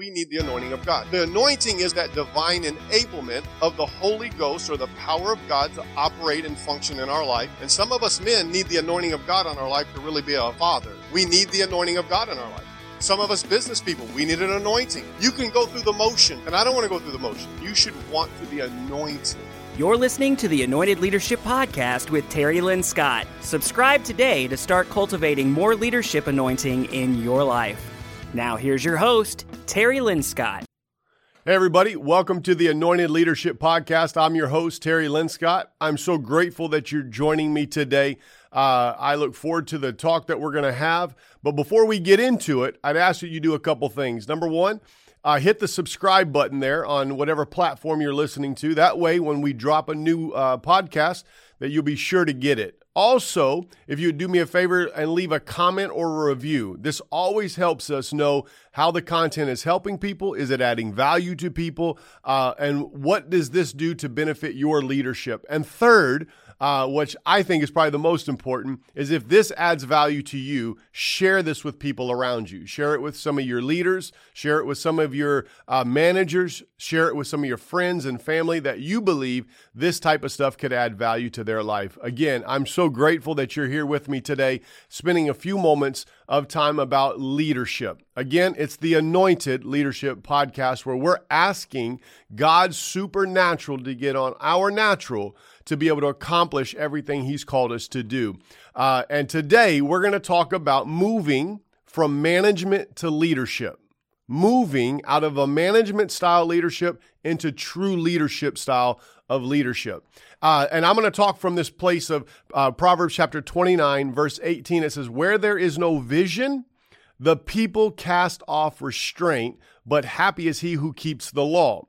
we need the anointing of God. The anointing is that divine enablement of the Holy Ghost or the power of God to operate and function in our life. And some of us men need the anointing of God on our life to really be a father. We need the anointing of God in our life. Some of us business people, we need an anointing. You can go through the motion, and I don't want to go through the motion. You should want to be anointed. You're listening to the Anointed Leadership Podcast with Terry Linscott. Subscribe today to start cultivating more leadership anointing in your life. Now, here's your host, Terry Linscott. Hey, everybody, welcome to the Anointed Leadership Podcast. I'm your host, Terry Linscott. I'm so grateful that you're joining me today. Uh, I look forward to the talk that we're going to have. But before we get into it, I'd ask that you do a couple things. Number one, uh, hit the subscribe button there on whatever platform you're listening to. That way, when we drop a new uh, podcast, that you'll be sure to get it. Also, if you would do me a favor and leave a comment or a review, this always helps us know how the content is helping people. Is it adding value to people? Uh, and what does this do to benefit your leadership? And third, uh, which I think is probably the most important, is if this adds value to you, share this with people around you. Share it with some of your leaders, share it with some of your uh, managers, share it with some of your friends and family that you believe this type of stuff could add value to their life. Again, I'm so grateful that you're here with me today, spending a few moments of time about leadership. Again, it's the Anointed Leadership Podcast where we're asking God's supernatural to get on our natural to be able to accomplish everything He's called us to do. Uh, and today we're going to talk about moving from management to leadership. Moving out of a management style leadership into true leadership style of leadership. Uh, and I'm going to talk from this place of uh, Proverbs chapter 29, verse 18. It says, Where there is no vision, the people cast off restraint, but happy is he who keeps the law.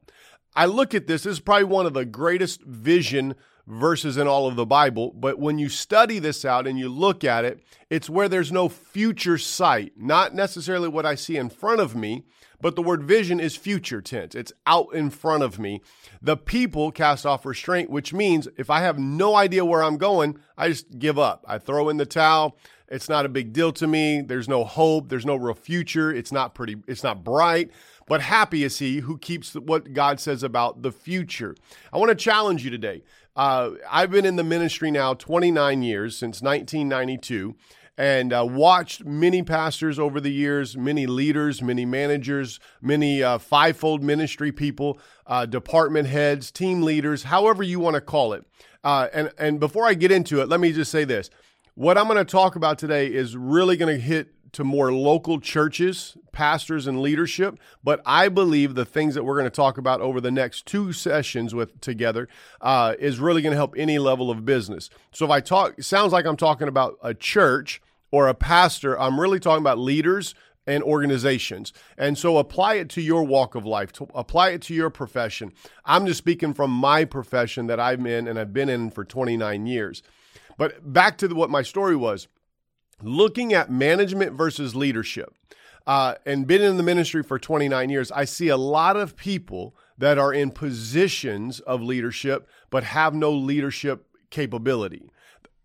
I look at this, this is probably one of the greatest vision verses in all of the Bible, but when you study this out and you look at it, it's where there's no future sight, not necessarily what I see in front of me, but the word vision is future tense. It's out in front of me. The people cast off restraint, which means if I have no idea where I'm going, I just give up. I throw in the towel. It's not a big deal to me. There's no hope. There's no real future. It's not pretty. It's not bright. But happy is he who keeps what God says about the future. I want to challenge you today. Uh, I've been in the ministry now 29 years, since 1992, and uh, watched many pastors over the years, many leaders, many managers, many uh, fivefold ministry people, uh, department heads, team leaders, however you want to call it. Uh, and, and before I get into it, let me just say this. What I'm going to talk about today is really going to hit to more local churches, pastors, and leadership. But I believe the things that we're going to talk about over the next two sessions with together uh, is really going to help any level of business. So if I talk, sounds like I'm talking about a church or a pastor. I'm really talking about leaders and organizations. And so apply it to your walk of life, apply it to your profession. I'm just speaking from my profession that I'm in and I've been in for 29 years. But back to the, what my story was looking at management versus leadership, uh, and been in the ministry for 29 years, I see a lot of people that are in positions of leadership but have no leadership capability.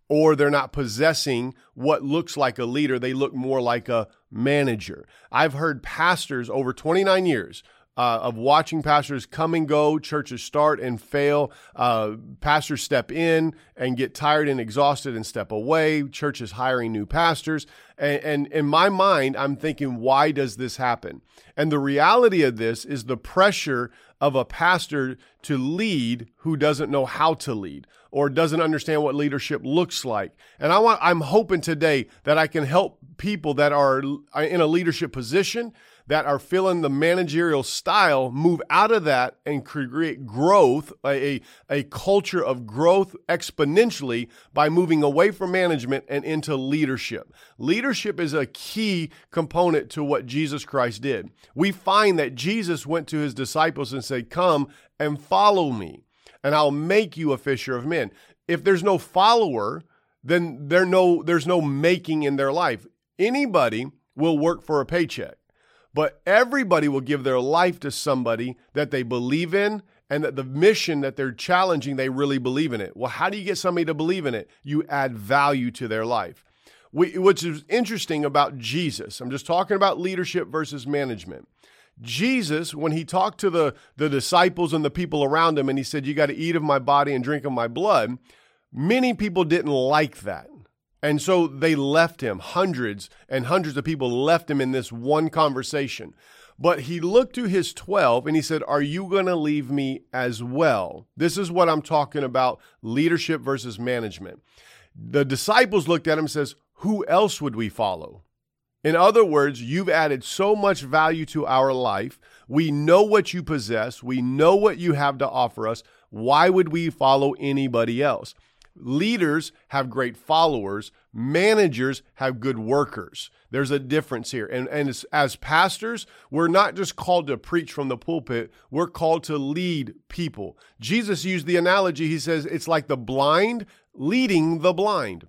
Or they're not possessing what looks like a leader. They look more like a manager. I've heard pastors over 29 years uh, of watching pastors come and go, churches start and fail, uh, pastors step in and get tired and exhausted and step away, churches hiring new pastors. And, and in my mind, I'm thinking, why does this happen? And the reality of this is the pressure of a pastor to lead who doesn't know how to lead or doesn't understand what leadership looks like. And I want I'm hoping today that I can help people that are in a leadership position that are feeling the managerial style move out of that and create growth, a, a culture of growth exponentially by moving away from management and into leadership. Leadership is a key component to what Jesus Christ did. We find that Jesus went to his disciples and said, Come and follow me, and I'll make you a fisher of men. If there's no follower, then there no, there's no making in their life. Anybody will work for a paycheck. But everybody will give their life to somebody that they believe in and that the mission that they're challenging, they really believe in it. Well, how do you get somebody to believe in it? You add value to their life. We, which is interesting about Jesus. I'm just talking about leadership versus management. Jesus, when he talked to the, the disciples and the people around him, and he said, You got to eat of my body and drink of my blood, many people didn't like that. And so they left him. Hundreds and hundreds of people left him in this one conversation. But he looked to his 12 and he said, Are you going to leave me as well? This is what I'm talking about leadership versus management. The disciples looked at him and says, Who else would we follow? In other words, you've added so much value to our life. We know what you possess. We know what you have to offer us. Why would we follow anybody else? Leaders have great followers, managers have good workers. There's a difference here. And, and as, as, pastors, we're not just called to preach from the pulpit, we're called to lead people. Jesus used the analogy, he says, it's like the blind leading the blind.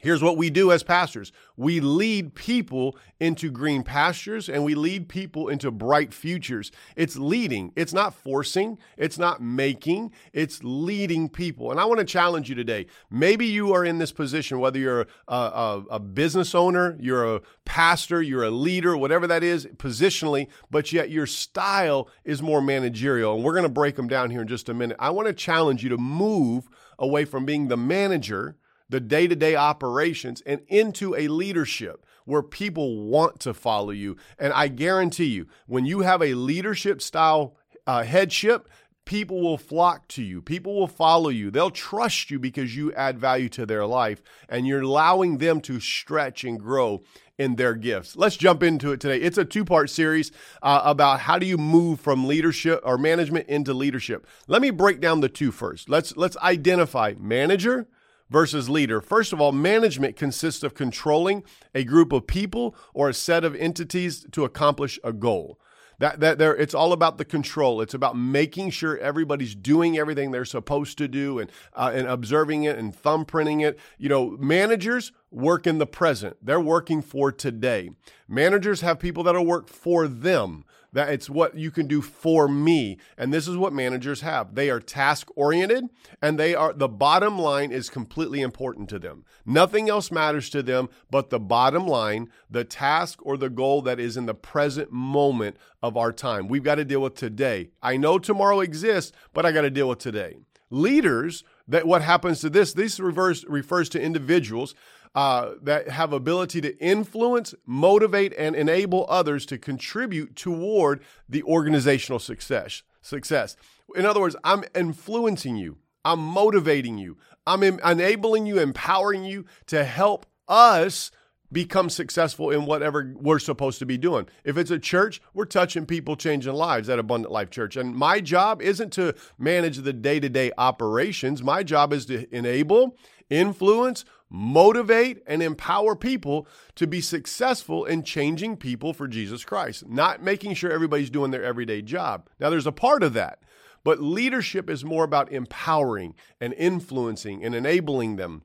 Here's what we do as pastors we lead people into green pastures and we lead people into bright futures. It's leading, it's not forcing, it's not making, it's leading people. And I want to challenge you today. Maybe you are in this position, whether you're a, a, a business owner, you're a pastor, you're a leader, whatever that is, positionally, but yet your style is more managerial. And we're going to break them down here in just a minute. I want to challenge you to move away from being the manager the day to day operations and into a leadership where people want to follow you. And I guarantee you, when you have a leadership style uh, headship, people will flock to you. People will follow you. They'll trust you because you add value to their life and you're allowing them to stretch and grow in their gifts. Let's jump into it today. It's a two part series uh, about how do you move from leadership or management into leadership. Let me break down the two first. Let's let's identify manager versus leader. First of all, management consists of controlling a group of people or a set of entities to accomplish a goal. That, that there, it's all about the control. It's about making sure everybody's doing everything they're supposed to do and uh, and observing it and thumbprinting it. You know, managers work in the present. They're working for today. Managers have people that'll work for them. That it's what you can do for me. And this is what managers have. They are task oriented and they are the bottom line is completely important to them. Nothing else matters to them but the bottom line, the task or the goal that is in the present moment of our time. We've got to deal with today. I know tomorrow exists, but I got to deal with today. Leaders that what happens to this this reverse refers to individuals uh, that have ability to influence, motivate, and enable others to contribute toward the organizational success. Success. In other words, I'm influencing you. I'm motivating you. I'm enabling you, empowering you to help us become successful in whatever we're supposed to be doing. If it's a church, we're touching people, changing lives at Abundant Life Church. And my job isn't to manage the day to day operations, my job is to enable, influence, motivate, and empower people to be successful in changing people for Jesus Christ, not making sure everybody's doing their everyday job. Now, there's a part of that, but leadership is more about empowering and influencing and enabling them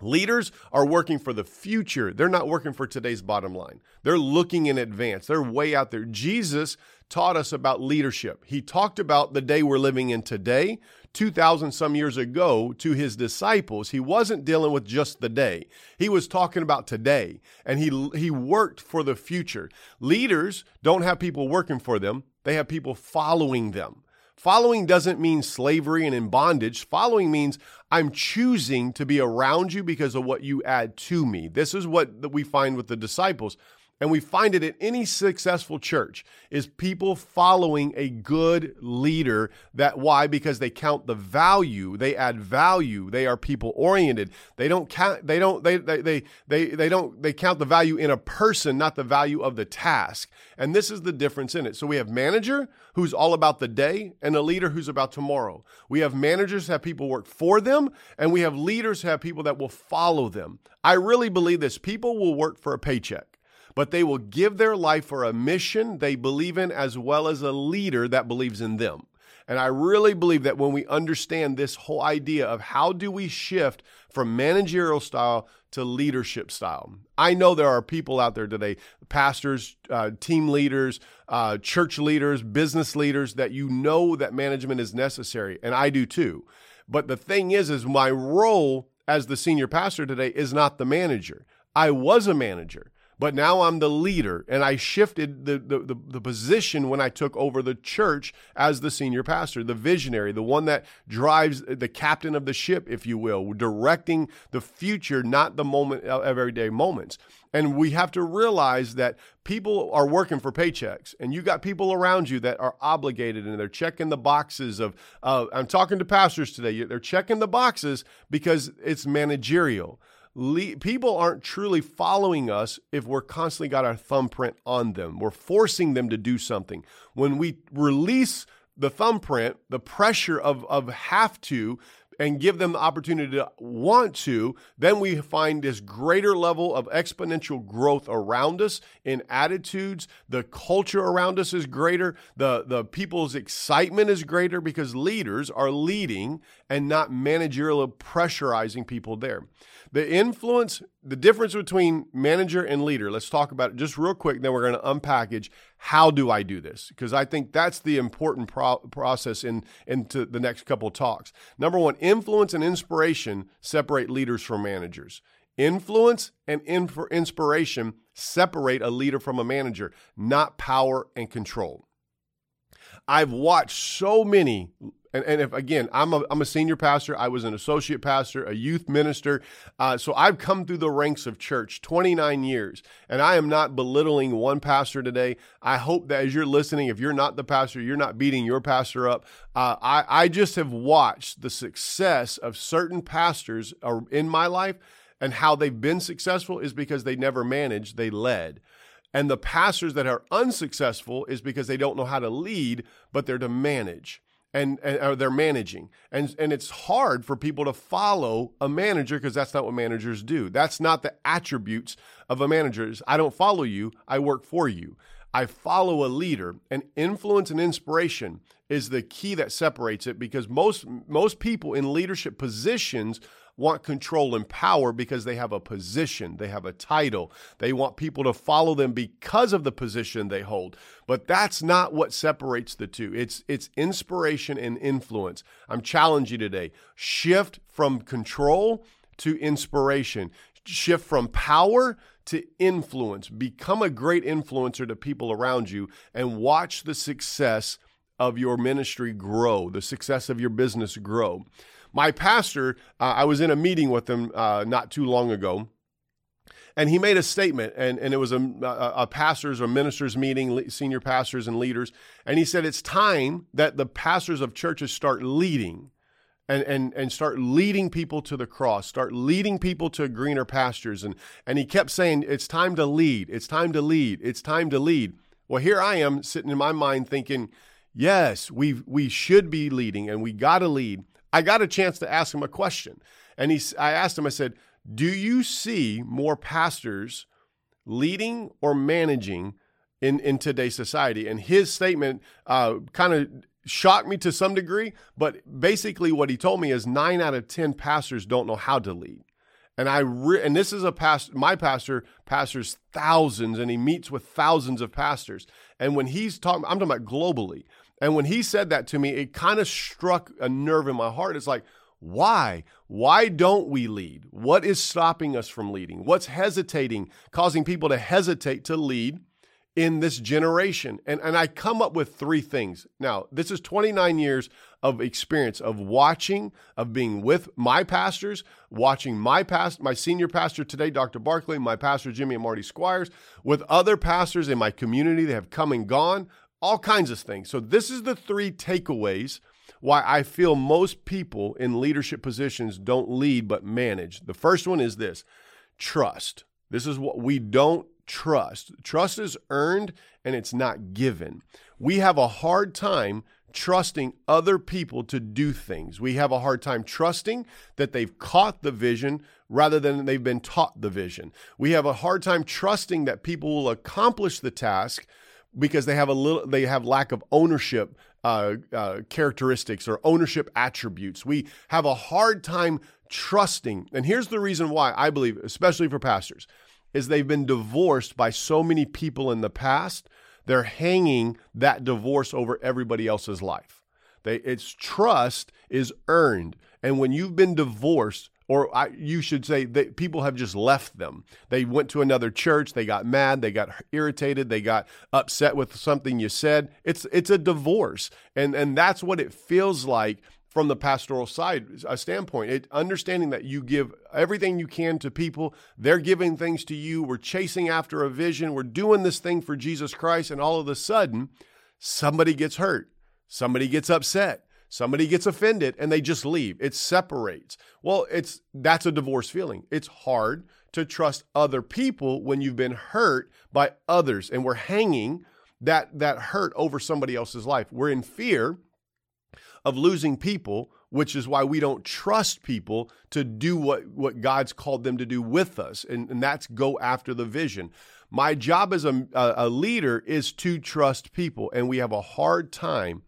Leaders are working for the future. They're not working for today's bottom line. They're looking in advance. They're way out there. Jesus taught us about leadership. He talked about the day we're living in today, 2,000 some years ago, to his disciples. He wasn't dealing with just the day, he was talking about today, and he, he worked for the future. Leaders don't have people working for them, they have people following them. Following doesn't mean slavery and in bondage. Following means I'm choosing to be around you because of what you add to me. This is what we find with the disciples and we find it in any successful church is people following a good leader that why? Because they count the value they add value they are people oriented. They don't count they don't they, they they they they don't they count the value in a person not the value of the task. And this is the difference in it. So we have manager who's all about the day and a leader who's about tomorrow. We have managers have people work for them and we have leaders have people that will follow them. I really believe this. People will work for a paycheck but they will give their life for a mission they believe in as well as a leader that believes in them. And I really believe that when we understand this whole idea of how do we shift from managerial style to leadership style, I know there are people out there today, pastors, uh, team leaders, uh, church leaders, business leaders, that you know that management is necessary, and I do too. But the thing is, is my role as the senior pastor today is not the manager. I was a manager. But now I'm the leader. And I shifted the, the, the, the, position when I took over the church as the senior pastor, the visionary, the one that drives the captain of the ship, if you will, directing the future, not the moment of everyday moments. And we have to realize that people are working for paychecks, and you got people around you that are obligated and they're checking the boxes of. Uh, I'm talking to pastors today. They're checking the boxes because it's managerial le- people aren't truly following us if we're constantly got our thumbprint on them. We're forcing them to do something. When we release the thumbprint, the pressure of, of have to, and give them the opportunity to want to, then we find this greater level of exponential growth around us in attitudes. The culture around us is greater. The, the people's excitement is greater because leaders are leading and not managerial pressurizing people there. The influence, the difference between manager and leader, let's talk about it just real quick. Then we're going to unpackage how do I do this? Because I think that's the important pro- process in into the next couple talks. Number one, influence and inspiration separate leaders from managers. Influence and inf- inspiration separate a leader from a manager, not power and control. I've watched so many and, and if again, I'm a, I'm a senior pastor, I was an associate pastor, a youth minister. Uh, so I've come through the ranks of church 29 years, and I am not belittling one pastor today. I hope that as you're listening, if you're not the pastor, you're not beating your pastor up. Uh, I, I just have watched the success of certain pastors in my life and how they've been successful is because they never managed, they led. And the pastors that are unsuccessful is because they don't know how to lead, but they're to manage and, and they're managing. And, and it's hard for people to follow a manager because that's not what managers do. That's not the attributes of a manager. It's, I don't follow you, I work for you. I follow a leader, and influence and inspiration is the key that separates it because most most people in leadership positions want control and power because they have a position, they have a title. They want people to follow them because of the position they hold. But that's not what separates the two. It's it's inspiration and influence. I'm challenging you today. Shift from control to inspiration. Shift from power to influence. Become a great influencer to people around you and watch the success of your ministry grow, the success of your business grow. My pastor, uh, I was in a meeting with him uh, not too long ago, and he made a statement, and, and it was a, a, a pastors or ministers meeting, senior pastors and leaders, and he said it's time that the pastors of churches start leading. And, and, and start leading people to the cross, start leading people to greener pastures. And, and he kept saying, It's time to lead, it's time to lead, it's time to lead. Well, here I am sitting in my mind thinking, Yes, we we should be leading and we got to lead. I got a chance to ask him a question. And he, I asked him, I said, Do you see more pastors leading or managing in, in today's society? And his statement uh, kind of shocked me to some degree, but basically what he told me is nine out of 10 pastors don't know how to lead. And I re- and this is a pastor. My pastor pastors thousands, and he meets with thousands of pastors. And when he's talking, I'm talking about globally. And when he said that to me, it kind of struck a nerve in my heart. It's like, why? Why don't we lead? What is stopping us from leading? What's hesitating, causing people to hesitate to lead in this generation? And, and I come up with three things. Now, this is 29 years of experience of watching, of being with my pastors, watching my past, my senior pastor today, Dr. Barkley, my pastor Jimmy and Marty Squires, with other pastors in my community that have come and gone, all kinds of things. So, this is the three takeaways why I feel most people in leadership positions don't lead but manage. The first one is this trust. This is what we don't trust. Trust is earned and it's not given. We have a hard time trusting other people to do things. We have a hard time trusting that they've caught the vision rather than they've been taught the vision. We have a hard time trusting that people will accomplish the task because they have a little they have lack of ownership uh, uh, characteristics or ownership attributes. We have a hard time trusting, and here's the reason why I believe, especially for pastors, is they've been divorced by so many people in the past. They're hanging that divorce over everybody else's life. They, its trust is earned, and when you've been divorced or I, you should say that people have just left them. They went to another church, they got mad, they got irritated, they got upset with something you said. It's it's a divorce, and and that's what it feels like from the pastoral side a standpoint. It, understanding that you give everything you can to people. They're giving things to you. We're chasing after a vision. We're doing this thing for jesus christ. And all of a sudden somebody gets hurt. Somebody gets upset somebody gets offended and they just leave it separates well it's that's a divorce feeling it's hard to trust other people when you've been hurt by others and we're hanging that that hurt over somebody else's life we're in fear of losing people, which is why we don't trust people to do what, what God's called them to do with us. And, and that's go after the vision. My job as a, a leader is to trust people, and we have a hard time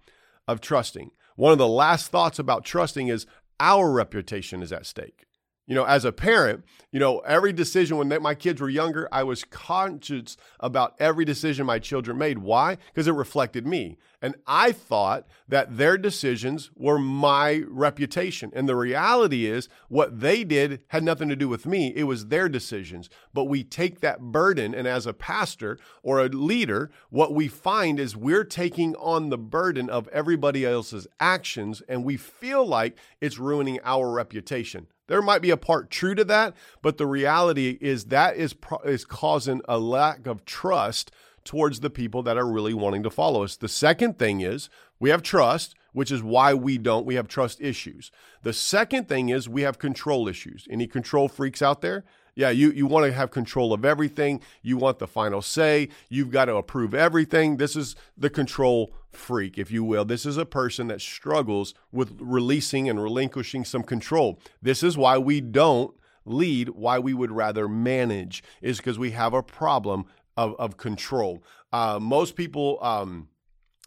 of trusting. One of the last thoughts about trusting is our reputation is at stake. You know, as a parent, you know, every decision when my kids were younger, I was conscious about every decision my children made. Why? Because it reflected me. And I thought that their decisions were my reputation. And the reality is, what they did had nothing to do with me, it was their decisions. But we take that burden, and as a pastor or a leader, what we find is we're taking on the burden of everybody else's actions, and we feel like it's ruining our reputation. There might be a part true to that, but the reality is that is is causing a lack of trust towards the people that are really wanting to follow us. The second thing is we have trust, which is why we don't. We have trust issues. The second thing is we have control issues. Any control freaks out there? Yeah, you, you want to have control of everything. You want the final say. You've got to approve everything. This is the control freak, if you will. This is a person that struggles with releasing and relinquishing some control. This is why we don't lead, why we would rather manage, is because we have a problem of, of control. Uh, most people, um,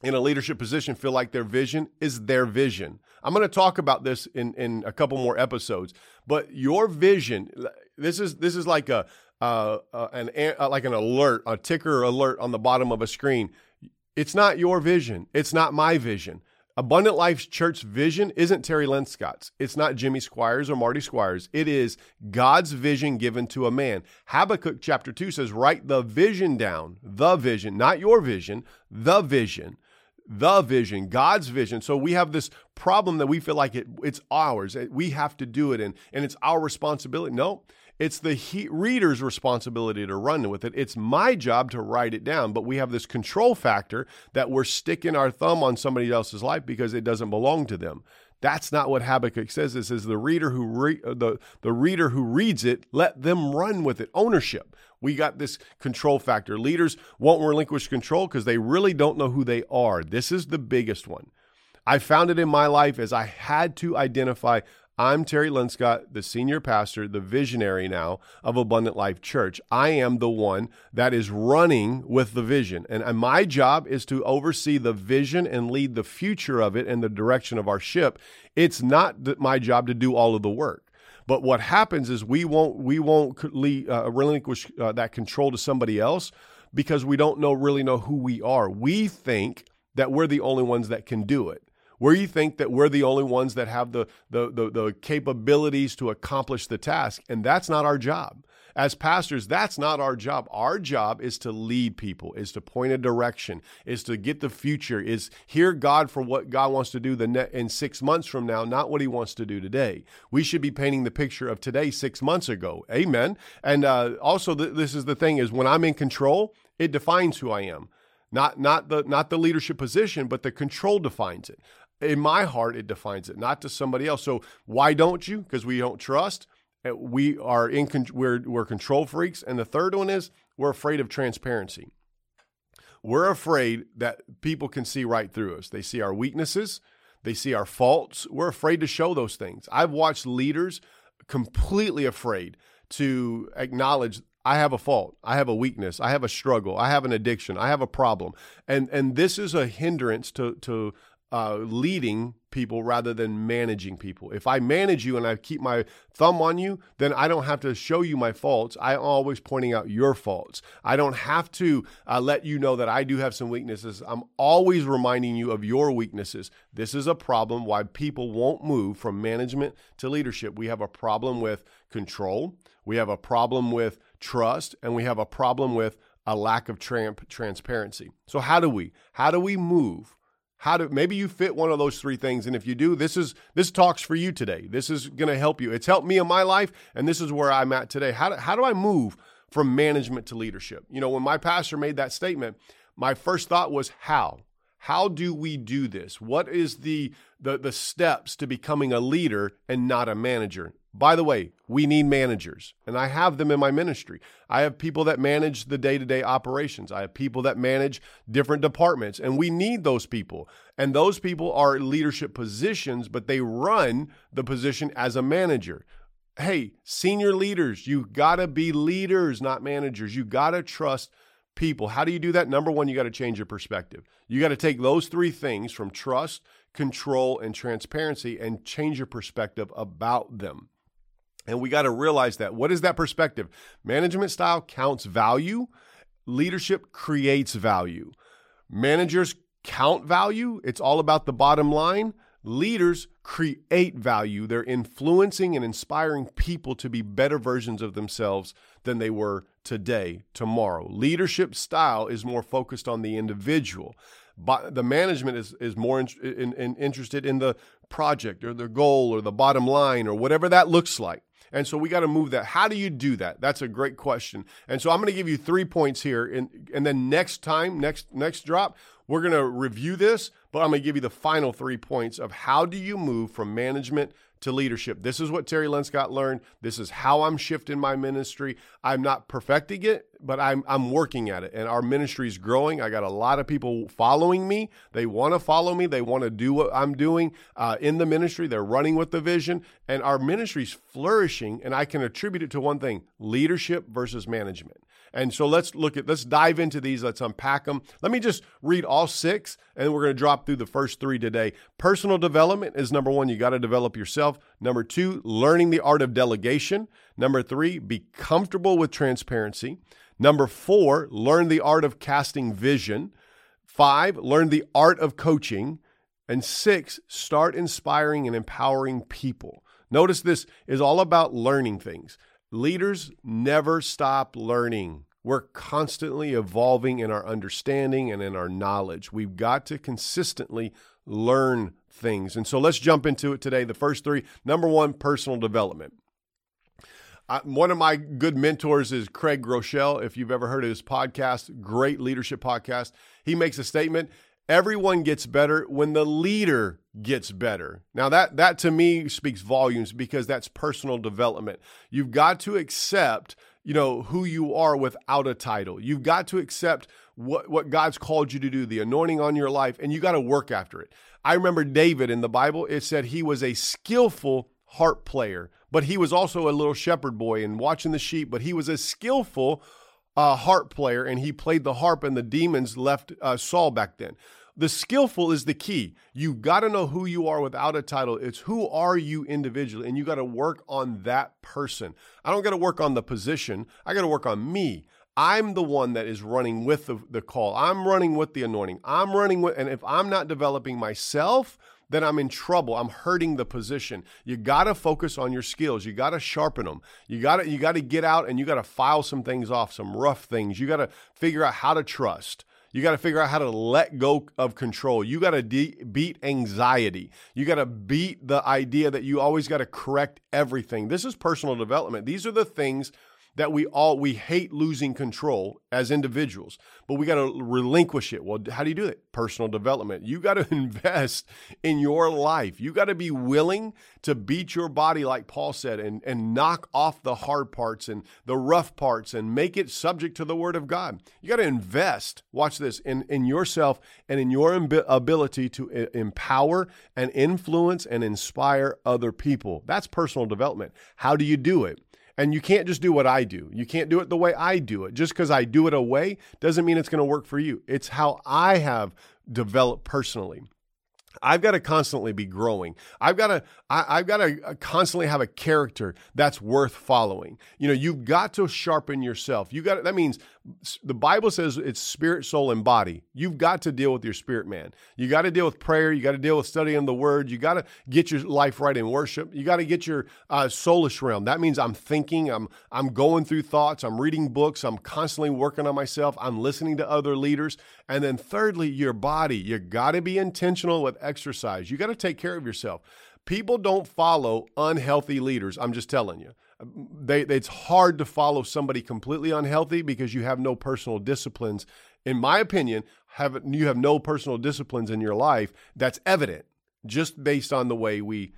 in a leadership position feel like their vision is their vision. I'm going to talk about this in, in a couple more episodes, but your vision, this is this is like a uh, uh, an uh, like an alert, a ticker alert on the bottom of a screen. It's not your vision. It's not my vision. Abundant Life's church vision isn't Terry Linscott's. It's not Jimmy Squires or Marty Squires. It is God's vision given to a man. Habakkuk chapter 2 says, Write the vision down, the vision, not your vision, the vision the vision, God's vision. So we have this problem that we feel like it, it's ours. We have to do it and, and it's our responsibility. No, it's the he- reader's responsibility to run with it. It's my job to write it down, but we have this control factor that we're sticking our thumb on somebody else's life because it doesn't belong to them. That's not what Habakkuk says. It says the reader who re- uh, the the reader who reads it, let them run with it. Ownership. We got this control factor. Leaders won't relinquish control because they really don't know who they are. This is the biggest one. I found it in my life as I had to identify I'm Terry Linscott, the senior pastor, the visionary now of Abundant Life Church. I am the one that is running with the vision. And my job is to oversee the vision and lead the future of it and the direction of our ship. It's not my job to do all of the work. But what happens is we won't we won't uh, relinquish uh, that control to somebody else because we don't know really know who we are. We think that we're the only ones that can do it where you think that we're the only ones that have the, the, the, the, capabilities to accomplish the task. And that's not our job. As pastors, that's not our job. Our job is to lead people, is to point a direction, is to get the future, is hear God for what God wants to do the ne- in six months from now, not what He wants to do today. We should be painting the picture of today six months ago. Amen. And uh, also, th- this is the thing: is when I'm in control, it defines who I am not not the not the leadership position but the control defines it in my heart, it defines it, not to somebody else. So why don't you? Because we don't trust. Uh, we are in. We're we're control freaks. And the third one is we're afraid of transparency. We're afraid that people can see right through us. They see our weaknesses. They see our faults. We're afraid to show those things. I've watched leaders completely afraid to acknowledge I have a fault. I have a weakness. I have a struggle. I have an addiction. I have a problem. And and this is a hindrance to to uh, leading people rather than managing people. If I manage you and I keep my thumb on you, then I don't have to show you my faults. I'm always pointing out your faults. I don't have to uh, let you know that I do have some weaknesses. I'm always reminding you of your weaknesses. This is a problem why people won't move from management to leadership. We have a problem with control, we have a problem with trust, and we have a problem with a lack of transparency. So how do we? How do we move how to maybe you fit one of those three things. And if you do this is this talks for you today. This is going to help you. It's helped me in my life and this is where i'm at today. How do, how do i move from management to leadership? You know when my pastor made that statement my first thought was how? How do we do this? What is the the, the steps to becoming a leader and not a manager by the way, we need managers, and I have them in my ministry. I have people that manage the day to day operations. I have people that manage different departments, and we need those people. And those people are leadership positions, but they run the position as a manager. Hey, senior leaders, you gotta be leaders, not managers. You gotta trust people. How do you do that? Number one, you gotta change your perspective. You gotta take those three things from trust, control, and transparency and change your perspective about them. And we got to realize that. What is that perspective? Management style counts value, leadership creates value. Managers count value, it's all about the bottom line. Leaders create value. They're influencing and inspiring people to be better versions of themselves than they were today, tomorrow. Leadership style is more focused on the individual. But the management is, is more in, in, in interested in the project or the goal or the bottom line or whatever that looks like. And so we got to move that. How do you do that? That's a great question. And so I'm going to give you three points here. And, and then next time, next, next drop, we're going to review this, but I'm going to give you the final three points of how do you move from management to leadership. This is what Terry Linscott learned. This is how I'm shifting my ministry. I'm not perfecting it, but I'm I'm working at it. And our ministry is growing. I got a lot of people following me. They want to follow me. They want to do what I'm doing uh, in the ministry. They're running with the vision, and our ministry's flourishing. And I can attribute it to one thing: leadership versus management. And so let's look at, let's dive into these. Let's unpack them. Let me just read all six, and we're going to drop through the first three today. Personal development is number one. You got to develop yourself. Number two, learning the art of delegation. Number three, be comfortable with transparency. Number four, learn the art of casting vision. Five, learn the art of coaching. And six, start inspiring and empowering people. Notice this is all about learning things. Leaders never stop learning. We're constantly evolving in our understanding and in our knowledge. We've got to consistently learn things. And so let's jump into it today. The first three number one, personal development. Uh, one of my good mentors is Craig Groeschel. If you've ever heard of his podcast, great leadership podcast, he makes a statement everyone gets better when the leader gets better. Now that that to me speaks volumes because that's personal development. You've got to accept, you know, who you are without a title. You've got to accept what what God's called you to do, the anointing on your life, and you got to work after it. I remember David in the Bible, it said he was a skillful harp player, but he was also a little shepherd boy and watching the sheep, but he was a skillful uh, harp player and he played the harp and the demons left uh, Saul back then. The skillful is the key. You got to know who you are without a title. It's who are you individually, and you got to work on that person. I don't got to work on the position. I got to work on me. I'm the one that is running with the, the call. I'm running with the anointing. I'm running with, and if I'm not developing myself, then I'm in trouble. I'm hurting the position. You got to focus on your skills. You got to sharpen them. You got to you got to get out and you got to file some things off, some rough things. You got to figure out how to trust. You got to figure out how to let go of control. You got to de- beat anxiety. You got to beat the idea that you always got to correct everything. This is personal development. These are the things that we all we hate losing control as individuals but we got to relinquish it. Well how do you do it personal development. You got to invest in your life. You got to be willing to beat your body like paul said and and knock off the hard parts and the rough parts and make it subject to the word of god. You got to invest watch this in in yourself and in your ability to empower and influence and inspire other people. That's personal development. How do you do it and you can't just do what I do. You can't do it the way I do it. Just because I do it a way doesn't mean it's going to work for you. It's how I have developed personally. I've got to constantly be growing. I've got to I, have got to uh, constantly have a character that's worth following. You know, you've got to sharpen yourself. You got to, that means the Bible says it's spirit, soul, and body. You've got to deal with your spirit man. You got to deal with prayer. You got to deal with studying the word. You got to get your life right in worship. You got to get your uh, soulish realm. That means I'm thinking. I'm I'm going through thoughts. I'm reading books. I'm constantly working on myself. I'm listening to other leaders. And then thirdly, your body. You got to be intentional with exercise. You got to take care of yourself. People don't follow unhealthy leaders. I'm just telling you. They, it's hard to follow somebody completely unhealthy because you have no personal disciplines. In my opinion, have you have no personal disciplines in your life. That's evident just based on the way we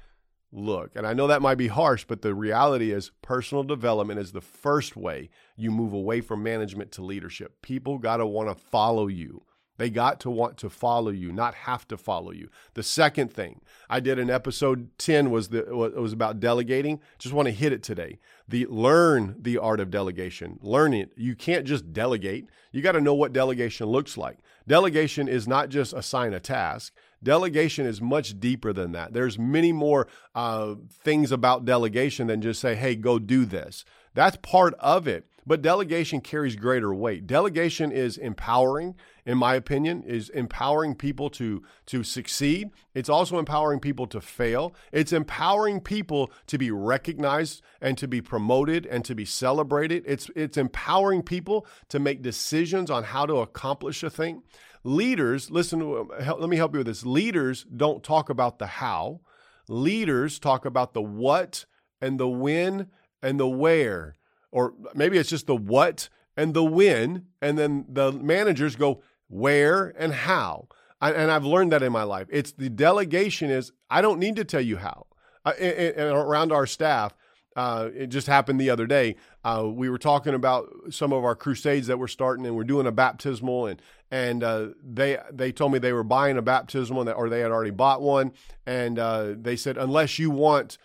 look. And I know that might be harsh, but the reality is personal development is the first way you move away from management to leadership. People got to want to follow you. They got to want to follow you, not have to follow you. The second thing I did in episode 10 was the was about delegating. Just want to hit it today. The learn the art of delegation. Learn it. You can't just delegate. You got to know what delegation looks like. Delegation is not just assign a task. Delegation is much deeper than that. There's many more uh, things about delegation than just say, "Hey, go do this." That's part of it. But delegation carries greater weight. Delegation is empowering, in my opinion, is empowering people to, to succeed. It's also empowering people to fail. It's empowering people to be recognized and to be promoted and to be celebrated. It's, it's empowering people to make decisions on how to accomplish a thing. Leaders, listen, let me help you with this. Leaders don't talk about the how, leaders talk about the what and the when and the where or maybe it's just the what and the when, and then the managers go where and how. And I've learned that in my life. It's the delegation is I don't need to tell you how. And around our staff, uh, it just happened the other day. Uh, we were talking about some of our crusades that we're starting, and we're doing a baptismal, and and uh, they they told me they were buying a baptismal, or they had already bought one, and uh, they said unless you want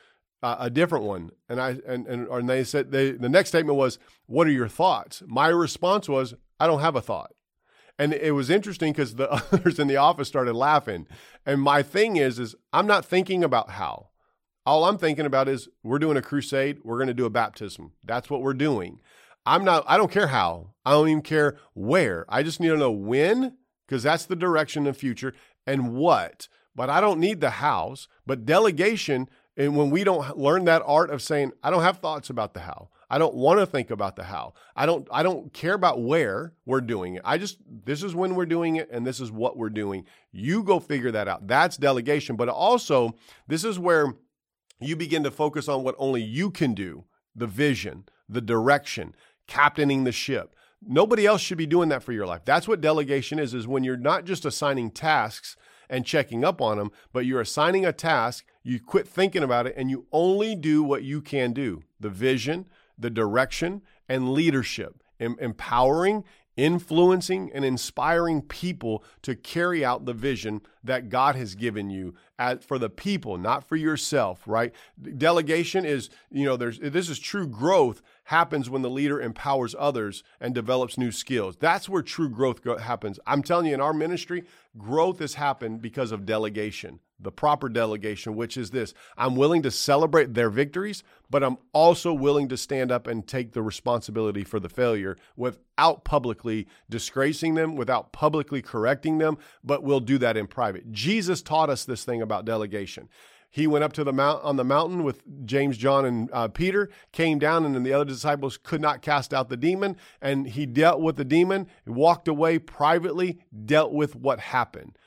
uh, a different one. And I and and, and they said they, the next statement was, "What are your thoughts?" My response was, "I don't have a thought." And it was interesting because the others in the office started laughing. And my thing is, is I'm not thinking about how. All I'm thinking about is we're doing a crusade. We're going to do a baptism. That's what we're doing. I'm not. I don't care how. I don't even care where. I just need to know when because that's the direction the future and what. But I don't need the hows. But delegation and when we don't learn that art of saying, I don't have thoughts about the how. I don't want to think about the how. I don't I don't care about where we're doing it. I just this is when we're doing it and this is what we're doing. You go figure that out. That's delegation, but also this is where you begin to focus on what only you can do, the vision, the direction, captaining the ship. Nobody else should be doing that for your life. That's what delegation is is when you're not just assigning tasks and checking up on them, but you're assigning a task you quit thinking about it and you only do what you can do the vision, the direction, and leadership, em- empowering, influencing, and inspiring people to carry out the vision that God has given you for the people, not for yourself, right? Delegation is, you know, there's this is true growth happens when the leader empowers others and develops new skills. That's where true growth happens. I'm telling you, in our ministry, growth has happened because of delegation the proper delegation, which is this I'm willing to celebrate their victories, but I'm also willing to stand up and take the responsibility for the failure without publicly disgracing them, without publicly correcting them, but we'll do that in private. Jesus taught us this thing about delegation. He went up to the mount on the mountain with James, John, and uh, Peter. Came down, and then the other disciples could not cast out the demon. And he dealt with the demon, walked away privately, dealt with what happened.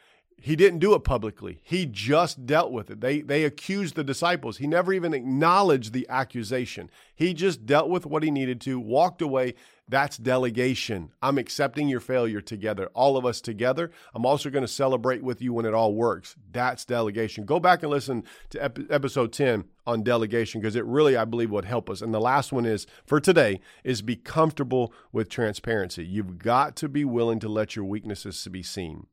He didn't do it publicly. He just dealt with it. They they accused the disciples. He never even acknowledged the accusation. He just dealt with what he needed to, walked away. That's delegation. I'm accepting your failure together, all of us together. I'm also going to celebrate with you when it all works. That's delegation. Go back and listen to episode 10 on delegation because it really I believe would help us. And the last one is for today is be comfortable with transparency. You've got to be willing to let your weaknesses be seen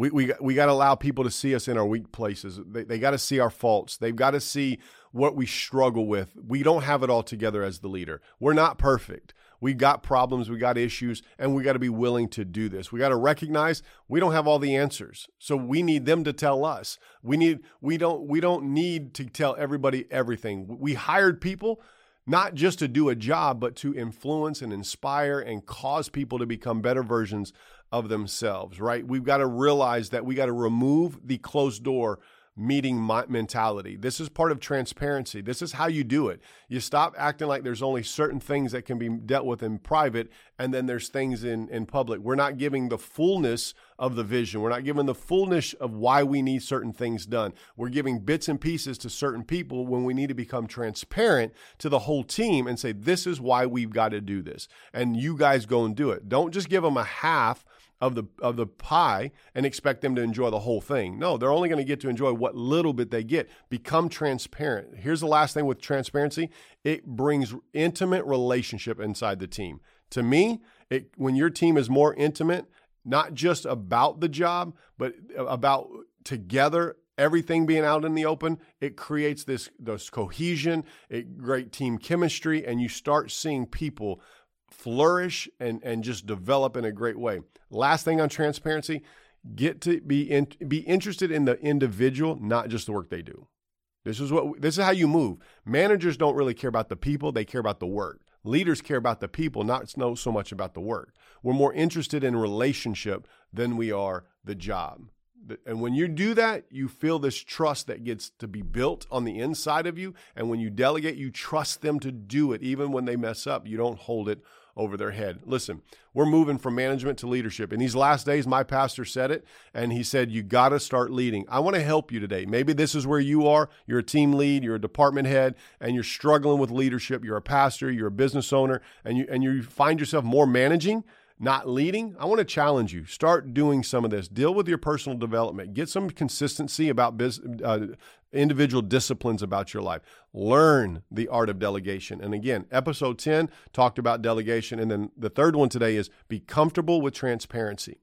We, we, we got to allow people to see us in our weak places. They, they got to see our faults. They've got to see what we struggle with. We don't have it all together as the leader. We're not perfect. We got problems, we got issues, and we got to be willing to do this. We got to recognize we don't have all the answers. So we need them to tell us. We need we don't we don't need to tell everybody everything. We hired people not just to do a job, but to influence and inspire and cause people to become better versions of themselves, right? We've got to realize that we got to remove the closed door meeting mentality. This is part of transparency. This is how you do it. You stop acting like there's only certain things that can be dealt with in private and then there's things in, in public. We're not giving the fullness of the vision. We're not giving the fullness of why we need certain things done. We're giving bits and pieces to certain people when we need to become transparent to the whole team and say, this is why we've got to do this. And you guys go and do it. Don't just give them a half of the of the pie and expect them to enjoy the whole thing. No, they're only going to get to enjoy what little bit they get. Become transparent. Here's the last thing with transparency, it brings intimate relationship inside the team. To me, it when your team is more intimate, not just about the job, but about together everything being out in the open, it creates this this cohesion, it great team chemistry, and you start seeing people flourish and, and just develop in a great way. Last thing on transparency, get to be in, be interested in the individual, not just the work they do. This is what this is how you move. Managers don't really care about the people, they care about the work. Leaders care about the people, not know so much about the work. We're more interested in relationship than we are the job. And when you do that, you feel this trust that gets to be built on the inside of you. And when you delegate, you trust them to do it, even when they mess up. You don't hold it over their head. Listen, we're moving from management to leadership. In these last days, my pastor said it, and he said, You got to start leading. I want to help you today. Maybe this is where you are. You're a team lead, you're a department head, and you're struggling with leadership. You're a pastor, you're a business owner, and you, and you find yourself more managing not leading, I want to challenge you. Start doing some of this. Deal with your personal development. Get some consistency about business, uh, individual disciplines about your life. Learn the art of delegation. And again, episode 10 talked about delegation. And then the third one today is be comfortable with transparency.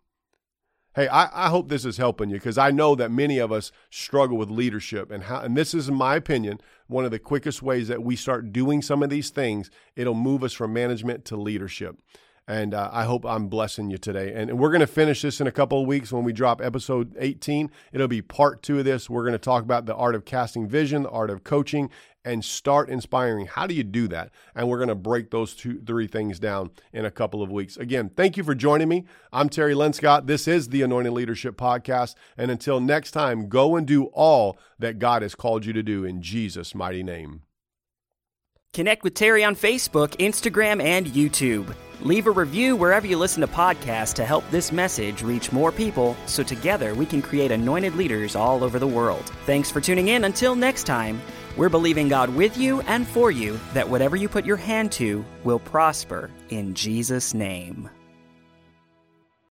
Hey, I, I hope this is helping you because I know that many of us struggle with leadership. And, how, and this is, in my opinion, one of the quickest ways that we start doing some of these things. It'll move us from management to leadership. And uh, I hope I'm blessing you today. And, and we're going to finish this in a couple of weeks when we drop episode 18. It'll be part two of this. We're going to talk about the art of casting vision, the art of coaching, and start inspiring. How do you do that? And we're going to break those two, three things down in a couple of weeks. Again, thank you for joining me. I'm Terry Linscott. This is the Anointed Leadership Podcast. And until next time, go and do all that God has called you to do in Jesus' mighty name. Connect with Terry on Facebook, Instagram, and YouTube. Leave a review wherever you listen to podcasts to help this message reach more people so together we can create anointed leaders all over the world. Thanks for tuning in. Until next time, we're believing God with you and for you that whatever you put your hand to will prosper in Jesus' name.